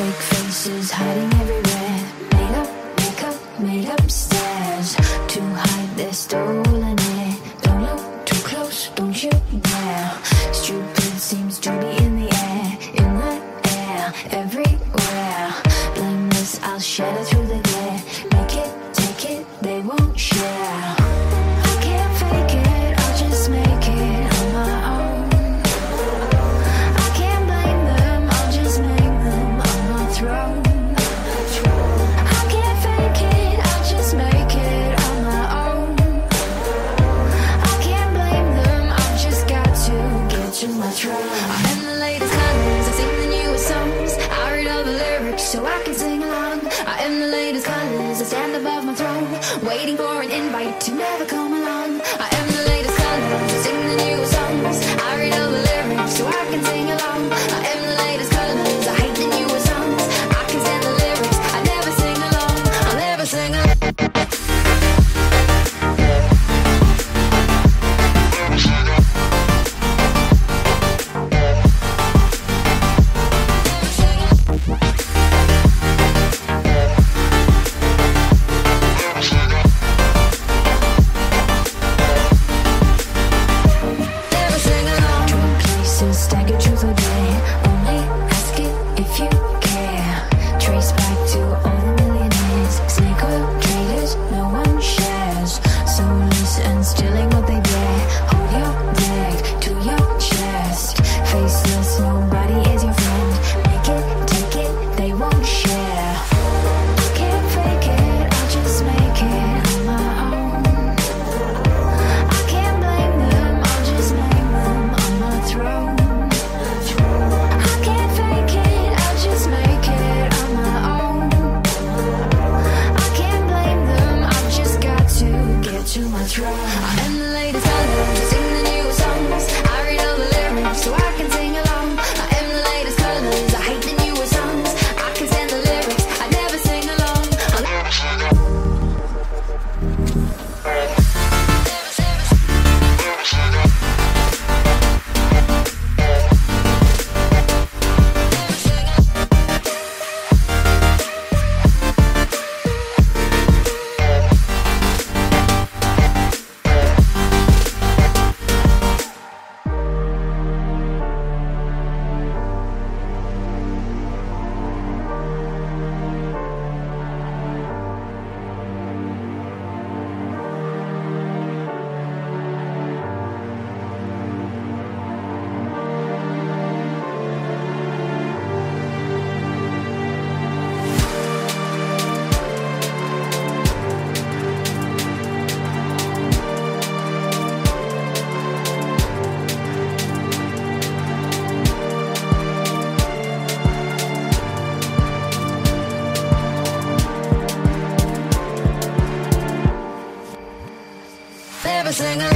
fake faces hiding everywhere. Made up, make up, made up stairs to hide their stolen air. Don't look too close, don't you dare. Stupid seems to be in the air, in the air, everywhere. Blameless, I'll shatter through the glare. Make it, take it, they won't share. waiting for an invite to never come along. I am the latest colors, sing the newest songs. I read all the lyrics so I can sing along. I am the latest. still sing